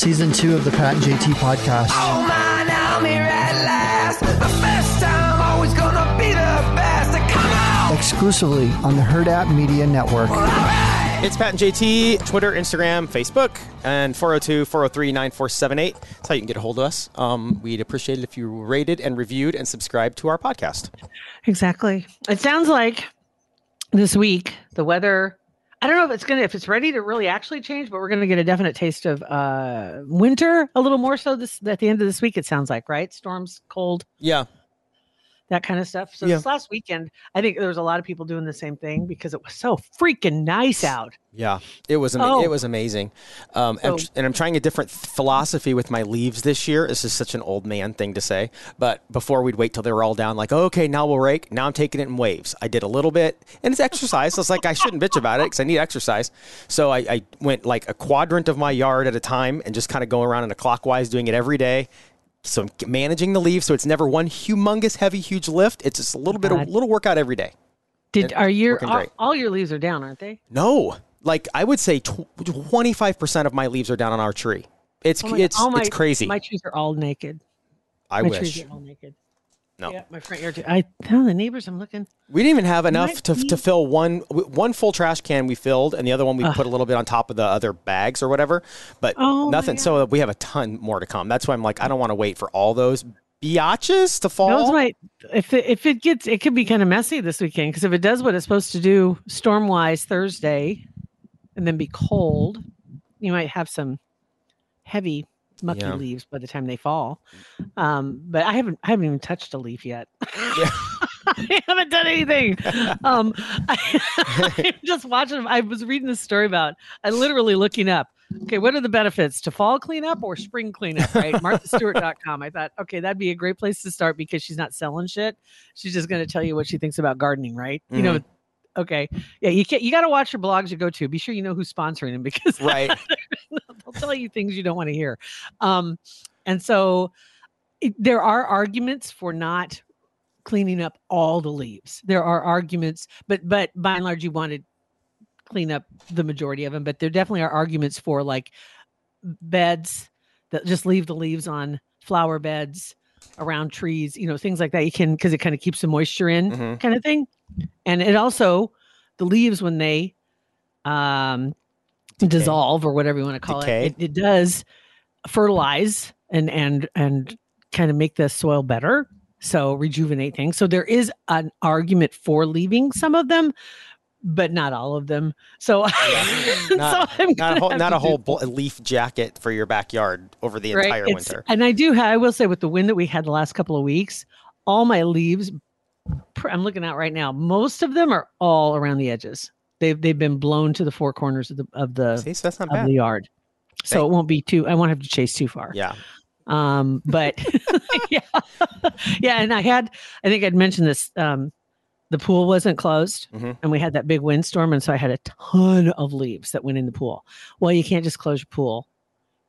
season two of the Pat and JT podcast. Oh man, I'm here at last. The best time, always gonna be the best. Come on! Exclusively on the Hurrdat Media Network. It's Pat and JT, Twitter, Instagram, Facebook, and 402 403 9478. That's how you can get a hold of us. Um, we'd appreciate it if you rated and reviewed and subscribed to our podcast. Exactly. It sounds like this week the weather. I don't know if it's gonna if it's ready to really actually change, but we're gonna get a definite taste of uh winter a little more so this at the end of this week. It sounds like right storms, cold, Yeah. That kind of stuff. So Yeah. this last weekend, I think there was a lot of people doing the same thing because it was so freaking nice out. Yeah, it was ama- Oh. it was amazing, um, and, So- and I'm trying a different philosophy with my leaves this year. This is such an old man thing to say, but before we'd wait till they were all down, like okay, now we'll rake. Now I'm taking it in waves. I did a little bit, and it's exercise. so it's like I shouldn't bitch about it because I need exercise. So I, I went like a quadrant of my yard at a time and just kind of going around in a clockwise, doing it every day. So I'm managing the leaves, so it's never one humongous, heavy, huge lift. It's just a little bit of little workout every day. Did are your all, all your leaves are down, aren't they? No, like I would say, twenty five percent of my leaves are down on our tree. It's Oh my- it's my- it's crazy. My trees are all naked. I my wish trees are all naked. No. Yeah, my front yard too. I tell the neighbors I'm looking. We didn't even have enough to, be- to fill one one full trash can we filled, and the other one we put a little bit on top of the other bags or whatever. But Oh, nothing. So we have a ton more to come. That's why I'm like, I don't want to wait for all those biatches to fall. Those might if it, if it gets it could be kind of messy this weekend because if it does what it's supposed to do storm wise Thursday, and then be cold, you might have some heavy mucky Yeah. leaves by the time they fall. Um, but I haven't I haven't even touched a leaf yet. Yeah. I haven't done anything. Um, I, I'm just watching. I was reading this story about. I literally looking up. Okay, what are the benefits to fall cleanup or spring cleanup? Right, MarthaStewart.com. I thought, okay, that'd be a great place to start because she's not selling shit. She's just going to tell you what she thinks about gardening, right? You know. Okay, yeah, you can't. You got to watch your blogs you go to. Be sure you know who's sponsoring them because right. They'll tell you things you don't want to hear. Um, and so it, there are arguments for not cleaning up all the leaves. There are arguments, but but by and large, you want to clean up the majority of them. But there definitely are arguments for like beds that just leave the leaves on flower beds around trees, you know, things like that. You can because it kind of keeps the moisture in, Mhm. kind of thing. And it also the leaves when they um dissolve or whatever you want to call Decay. it, it, it does fertilize and and and kind of make the soil better so rejuvenate things so there is an argument for leaving some of them but not all of them so, Not, so I'm not a whole, not a whole bl- leaf jacket for your backyard over the right? entire It's- winter. and i do have i will say with the wind that we had the last couple of weeks all my leaves i'm looking out right now most of them are all around the edges they've they've been blown to the four corners of the of the See, so that's not of bad. the yard so Thank- it won't be too i won't have to chase too far Yeah. um but yeah yeah and i had i think i'd mentioned this um the pool wasn't closed Mhm. and we had that big windstorm and so i had a ton of leaves that went in the pool well you can't just close your pool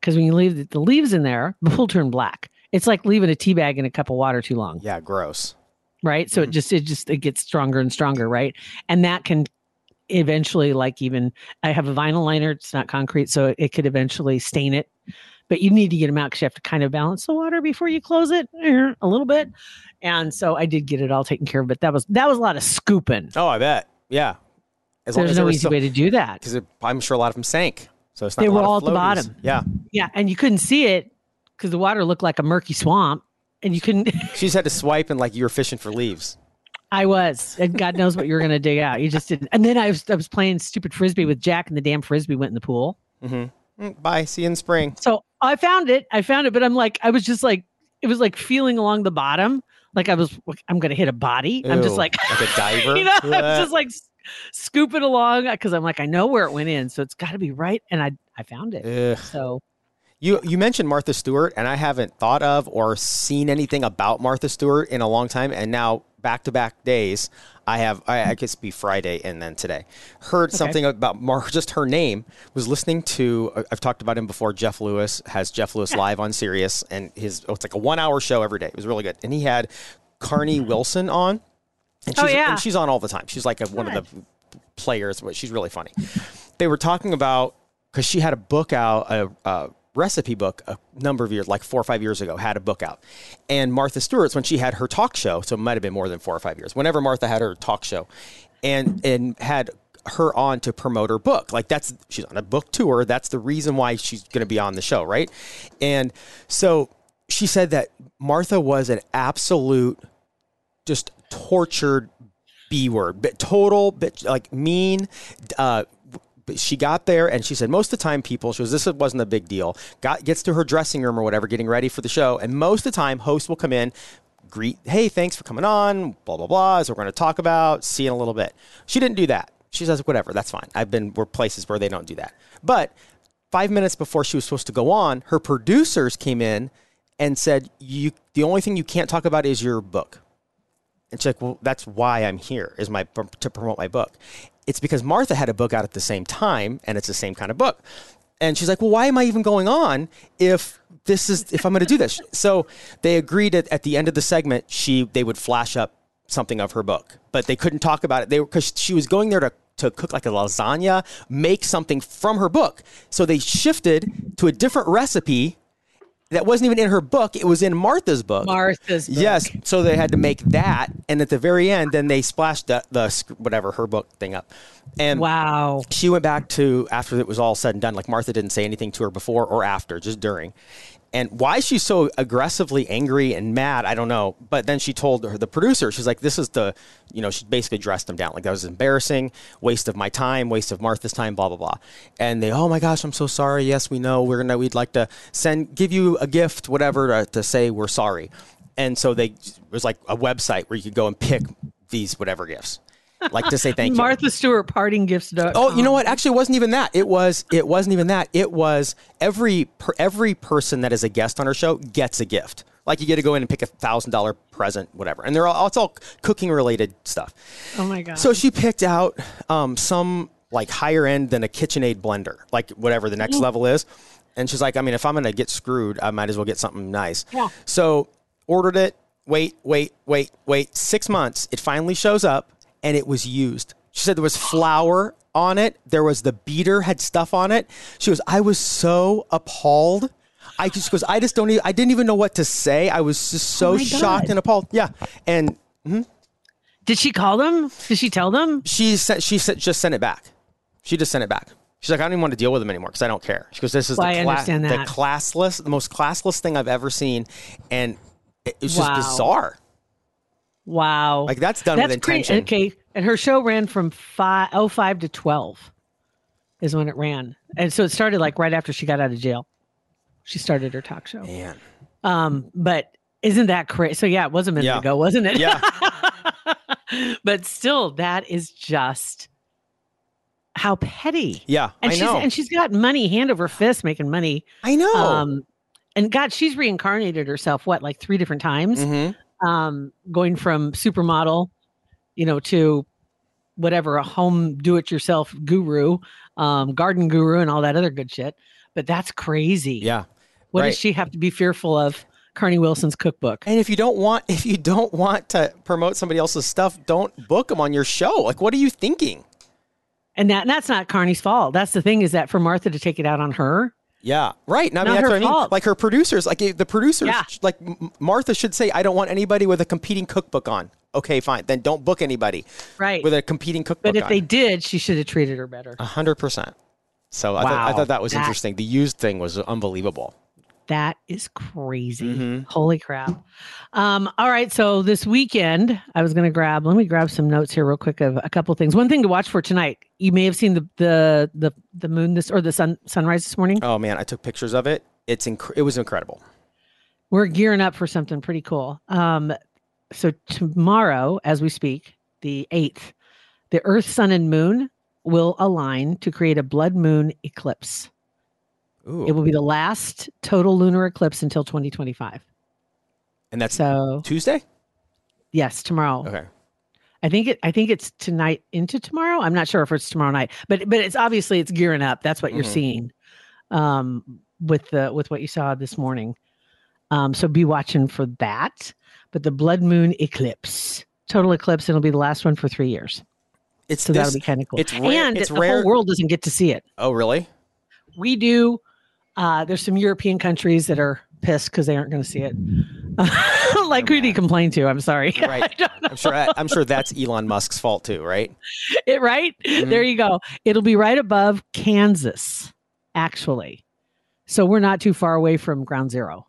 because when you leave the, the leaves in there the pool turned black it's like leaving a tea bag in a cup of water too long Yeah. Gross. right so it just it just it gets stronger and stronger right and that can eventually like even i have a vinyl liner it's not concrete so it could eventually stain it but you need to get them out because you have to kind of balance the water before you close it eh, a little bit and so i did get it all taken care of but that was that was a lot of scooping Oh, I bet. Yeah. As there's no easy still- way to do that because I'm sure a lot of them sank. So it's not They were all at the bottom. Yeah, yeah and you couldn't see it because the water looked like a murky swamp and you couldn't she just had to swipe and like you were fishing for leaves. I was, and God knows what you were going to dig out. You just didn't. And then I was, I was playing stupid frisbee with Jack, and the damn frisbee went in the pool. Mm-hmm. bye. See you in spring. So I found it. I found it, but I'm like, I was just like, it was like feeling along the bottom, like I was, I'm going to hit a body. I'm just like, like a diver. you know, I'm just like scooping along because I'm like, I know where it went in, so it's got to be right, and I, I found it. Ugh. So You you mentioned Martha Stewart, and I haven't thought of or seen anything about Martha Stewart in a long time. And now back to back days, I have I, I guess be Friday and then today heard something about Mar- just her name. Was listening to I- I've talked about him before. Jeff Lewis has Jeff Lewis live on Sirius, and his oh, it's like a one hour show every day. It was really good, and he had Carnie mm-hmm. Wilson on. And oh, she's, Oh, yeah. and she's on all the time. She's like a, one of the players, but she's really funny. They were talking about because she had a book out, a, a recipe book a number of years, like four or five years ago, had a book out. And Martha Stewart's when she had her talk show, so it might have been more than four or five years. Whenever Martha had her talk show, and and had her on to promote her book. Like that's she's on a book tour. That's the reason why she's going to be on the show, right? And so she said that Martha was an absolute just tortured B word, but total, bit like mean. Uh, she got there and she said most of the time people she goes this wasn't a big deal. Got gets to her dressing room or whatever getting ready for the show and most of the time hosts will come in greet hey thanks for coming on blah blah blah as we're going to talk about see you in a little bit. She didn't do that. She says whatever that's fine. I've been we're places where they don't do that. But five minutes before she was supposed to go on her producers came in and said you the only thing you can't talk about is your book and she's like, well, that's why I'm here is my to promote my book. It's because Martha had a book out at the same time, and it's the same kind of book. And she's like, well, why am I even going on if this is if I'm going to do this? So they agreed that at the end of the segment, she they would flash up something of her book, but they couldn't talk about it. They because she was going there to to cook like a lasagna, make something from her book. So they shifted to a different recipe that wasn't even in her book. It was in Martha's book. Martha's book. Yes. So they had to make that, and at the very end, then they splashed the, the whatever her book thing up, and Wow. she went back to after it was all said and done. Like Martha didn't say anything to her before or after, just during. And why she's so aggressively angry and mad, I don't know. But then she told her the producer, she's like, "This is the, you know, she basically dressed him down like that was embarrassing, waste of my time, waste of Martha's time, blah blah blah." And they, "Oh my gosh, I'm so sorry. Yes, we know. We're gonna, we'd like to send, give you a gift, whatever, to, to say we're sorry." And so they it was like a website where you could go and pick these whatever gifts, like to say thank you. Martha Stewart parting gifts. Oh, you know what? Actually, it wasn't even that. It was. It wasn't even that. It was every per, every person that is a guest on her show gets a gift. Like you get to go in and pick a thousand dollar present, whatever, and they're all it's all cooking related stuff. Oh my god. So she picked out um, some like higher end than a KitchenAid blender, like whatever the next level is. And she's like, I mean, if I'm gonna get screwed, I might as well get something nice. Yeah. So ordered it. Wait, wait, wait, wait. Six months. It finally shows up, and it was used. She said there was flour on it. There was the beater had stuff on it. She goes, I was so appalled. I just goes, I just don't. Even, I didn't even know what to say. I was just so Oh shocked and appalled. Yeah, and hmm? Did she call them? Did she tell them? she sent she sent, just sent it back. She just sent it back. She's like, I don't even want to deal with them anymore because I don't care. She goes, this is Well, the, understand the classless, the most classless thing I've ever seen, and it- it's just Wow. bizarre. Wow. Like that's done with cra- intention. Okay, and her show ran from five oh five to twelve, is when it ran, and so it started like right after she got out of jail. She started her talk show. Man, Um, but isn't that crazy? So yeah, it was a minute Yeah. ago, wasn't it? yeah, but still, that is just how petty. yeah. And I she's know. and she's got money hand over fist making money. I know. Um, and God, she's reincarnated herself what like three different times. Mhm. Um, going from supermodel, you know, to whatever a home do-it-yourself guru, um, garden guru, and all that other good shit. But that's crazy. Yeah. What right. does she have to be fearful of? Carnie Wilson's cookbook. And if you don't want, if you don't want to promote somebody else's stuff, don't book them on your show. Like, what are you thinking? And that and that's not Carnie's fault. That's the thing is that for Martha to take it out on her. Yeah, right. And I mean, Not that's her what I mean. fault. Like her producers, like the producers, Yeah. like M- Martha should say, "I don't want anybody with a competing cookbook on." Okay, fine. Then don't book anybody Right. with a competing cookbook. but if on. they did, she should have treated her better. A hundred percent. So I, thought, I Wow. thought that was That- interesting. The used thing was unbelievable. That is crazy. Mhm. Holy crap. Um, all right. So this weekend, I was going to grab, let me grab some notes here real quick of a couple things. One thing to watch for tonight. You may have seen the, the, the, the moon this or the sun sunrise this morning. Oh man, I took pictures of it. It's inc- it was incredible. We're gearing up for something pretty cool. Um, so tomorrow, as we speak, the 8th, the earth, sun, and moon will align to create a blood moon eclipse. Ooh, It will be the last total lunar eclipse until 2025. and that's So Tuesday. yes, tomorrow. Okay. I think it. I think it's tonight into tomorrow. I'm not sure if it's tomorrow night, but but it's obviously it's gearing up. That's what you're Mhm. seeing, um, with the with what you saw this morning. Um, so be watching for that. But the blood moon eclipse, total eclipse, it'll be the last one for three years. It's So this. that'll be kind of cool. it's rare- and it's the rare- whole world doesn't get to see it. oh really? We do. Uh, there's some European countries that are pissed because they aren't going to see it. like who do you complain to? I'm sorry. Right. I'm sure. I'm sure that's Elon Musk's fault too, right? it, right? Mhm. There you go. It'll be right above Kansas, actually. So we're not too far away from ground zero.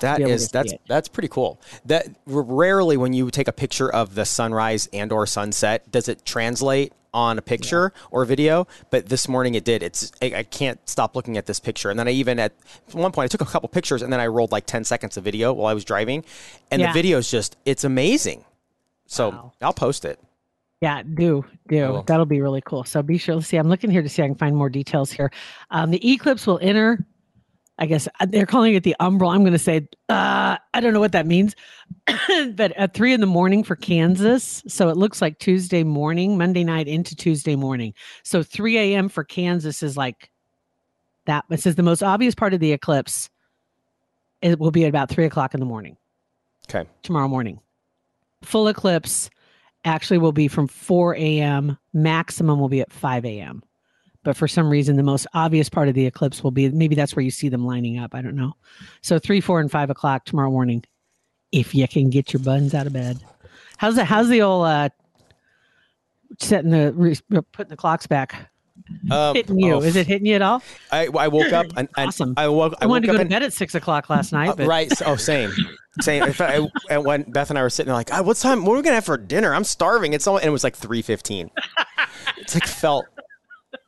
That be able to is that's that's pretty cool. That rarely when you take a picture of the sunrise and or sunset does it translate on a picture or video. But this morning it did. It's I, I can't stop looking at this picture. And then I even at one point I took a couple pictures and then I rolled like ten seconds of video while I was driving, and Yeah. the video is just it's amazing. So Wow. I'll post it. Yeah, do do Cool. that'll be really cool. So be sure. Let's see. I'm looking here to see if I can find more details here. Um, the eclipse will enter. I guess uh, they're calling it the umbral. I'm going to say uh, I don't know what that means, but at three in the morning for Kansas. So it looks like Tuesday morning, Monday night into Tuesday morning. So 3 a.m. for Kansas is like that. It says the most obvious part of the eclipse. It will be at about three o'clock in the morning Okay. tomorrow morning. Full eclipse actually will be from 4 a.m. Maximum will be at 5 a.m. But for some reason, the most obvious part of the eclipse will be maybe that's where you see them lining up. I don't know. So three, four, and five o'clock tomorrow morning, if you can get your buns out of bed. How's the how's the old uh, setting the re- putting the clocks back Um, hitting you? oh, Is it hitting you at all? I, I woke up and, and Awesome. I woke. I, I, wanted woke to go to and, bed at six o'clock last night, Uh, right. Oh, same. Same. In fact, I, and when Beth and I were sitting there, like, "Ah, what's time? What are we gonna have for dinner? I'm starving. It's all, and it was like three fifteen. it's like felt.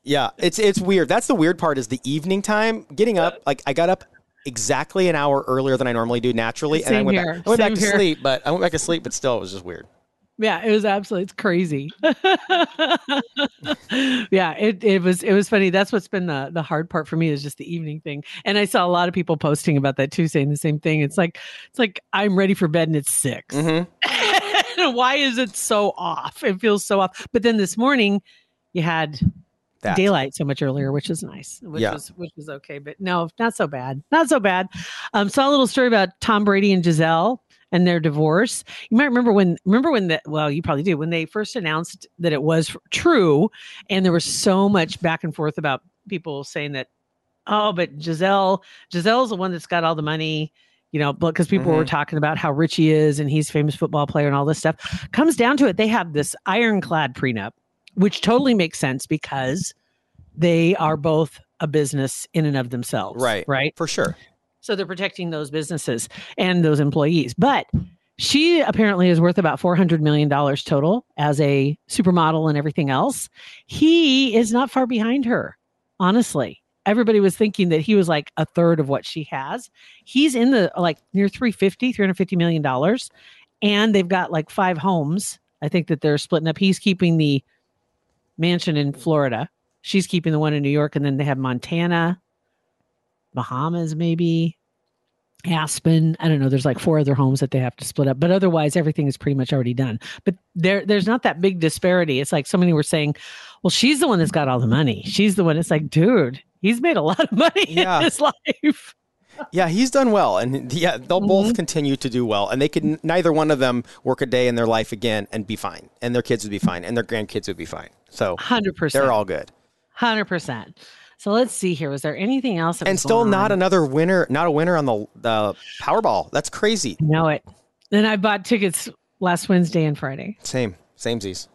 Yeah, it's it's weird. That's the weird part is the evening time. Getting up, like I got up exactly an hour earlier than I normally do naturally, and I went here. back. I went back to here. sleep, but I went back to sleep, but still, it was just weird. Yeah, it was absolutely it's crazy. yeah, it, it was it was funny. That's what's been the the hard part for me is just the evening thing. And I saw a lot of people posting about that too, saying the same thing. It's like it's like I'm ready for bed and it's 6 Mm-hmm. Why is it so off? It feels so off. But then this morning you had That. daylight so much earlier, which is nice, which Yeah. was which was okay. But no, not so bad. Not so bad. Um, saw a little story about Tom Brady and Gisele and their divorce. You might remember when remember when the well, you probably do when they first announced that it was true, and there was so much back and forth about people saying that, oh, but Gisele, Gisele's the one that's got all the money. You know, because people were talking about how rich he is and he's a famous football player and all this stuff. Comes down to it, they have this ironclad prenup, which totally makes sense because they are both a business in and of themselves. Right. Right. For sure. So they're protecting those businesses and those employees. But she apparently is worth about $400 million total as a supermodel and everything else. He is not far behind her, honestly. Everybody was thinking that he was like a third of what she has. He's in the like near 350, 350 million dollars. And they've got like five homes. I think that they're splitting up. He's keeping the mansion in Florida. She's keeping the one in New York. And then they have Montana, Bahamas, maybe Aspen. I don't know. There's like four other homes that they have to split up, but otherwise everything is pretty much already done. But there, there's not that big disparity. It's like so many were saying, "Well, she's the one that's got all the money. She's the one." It's like, dude, he's made a lot of money Yeah. in his life. Yeah, he's done well, and yeah, they'll Mm-hmm. both continue to do well, and they could neither one of them work a day in their life again and be fine, and their kids would be fine, and their grandkids would be fine. So Hundred percent. they're all good, hundred percent. So let's see here. Was there anything else? And still not on? another winner, not a winner on the the Powerball. That's crazy. know it. Then I bought tickets last Wednesday and Friday. Same, samesies.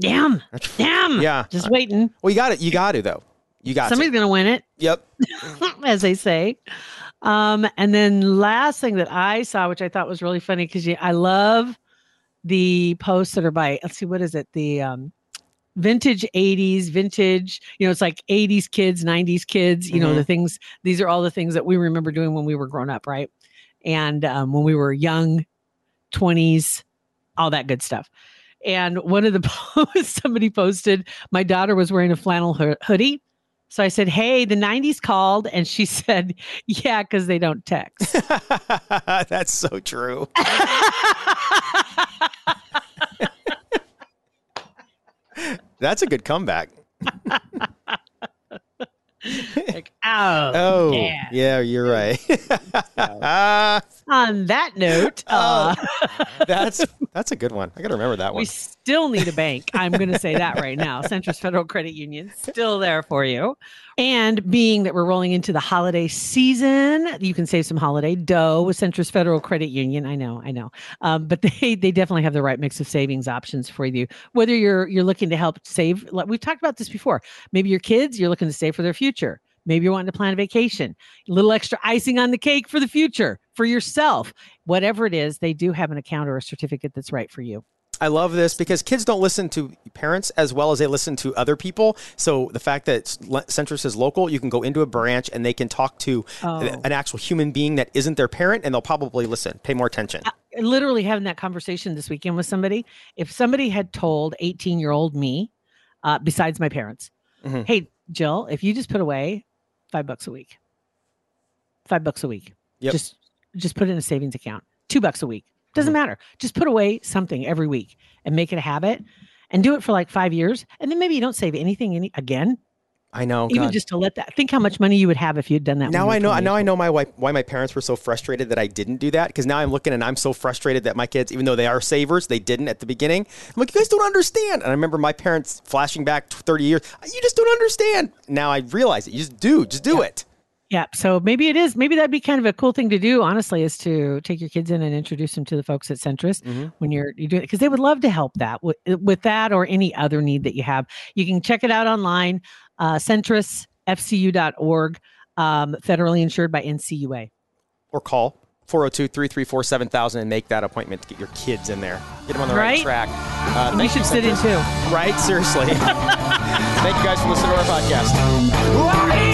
Damn, damn. Yeah. just waiting. Well, you got it. You got to though. You got Somebody's to. gonna win it. Yep. as they say. Um, and then last thing that I saw, which I thought was really funny, because I love the posts that are by let's see, what is it? The um vintage 80s, vintage, you know, it's like 80s kids, 90s kids, you know, Mhm. the things, these are all the things that we remember doing when we were grown up, right? And um, when we were young, 20s, all that good stuff. And one of the posts somebody posted, my daughter was wearing a flannel hoo- hoodie. So I said, Hey, the 90s called. And she said, Yeah, because they don't text. That's so true. That's a good comeback. like, Oh, Oh, yeah. yeah, you're right. On that note, uh, that's that's a good one. I got to remember that one. we still need a bank. I'm going to say that right now. Centris Federal Credit Union still there for you. And being that we're rolling into the holiday season, you can save some holiday dough with Centris Federal Credit Union. I know, I know, um, but they they definitely have the right mix of savings options for you. Whether you're you're looking to help save, like we've talked about this before. Maybe your kids, you're looking to save for their future. Maybe you're wanting to plan a vacation, a little extra icing on the cake for the future, for yourself. Whatever it is, they do have an account or a certificate that's right for you. I love this because kids don't listen to parents as well as they listen to other people. So the fact that Centris is local, you can go into a branch and they can talk to Oh. an actual human being that isn't their parent, and they'll probably listen, pay more attention. literally having that conversation this weekend with somebody. If somebody had told 18 year old me, uh, besides my parents, Mhm. hey, Jill, if you just put away five bucks a week, five bucks a week, Yep. just just put it in a savings account, two bucks a week, doesn't mm-hmm. matter. Just put away something every week and make it a habit and do it for like five years. And then maybe you don't save anything any, again, I know. even God. just to let that think how much money you would have if you'd done that. now I know. Now I know my why, why my parents were so frustrated that I didn't do that. Because now I'm looking and I'm so frustrated that my kids, even though they are savers, they didn't at the beginning. I'm like, you guys don't understand. And I remember my parents flashing back 30 years. You just don't understand. Now I realize it. You just do. Just do it. Yeah. So maybe it is. Maybe that'd be kind of a cool thing to do. Honestly, is to take your kids in and introduce them to the folks at Centris Mm-hmm. when you're you doing because they would love to help that with, with that or any other need that you have. You can check it out online, uh, centrisfcu.org, um, federally insured by NCUA. Or call 402 334 7000 and make that appointment to get your kids in there. Get them on the right, Right? track. Uh, And you thank should sit in too. Right? Seriously. thank you guys for listening to our podcast.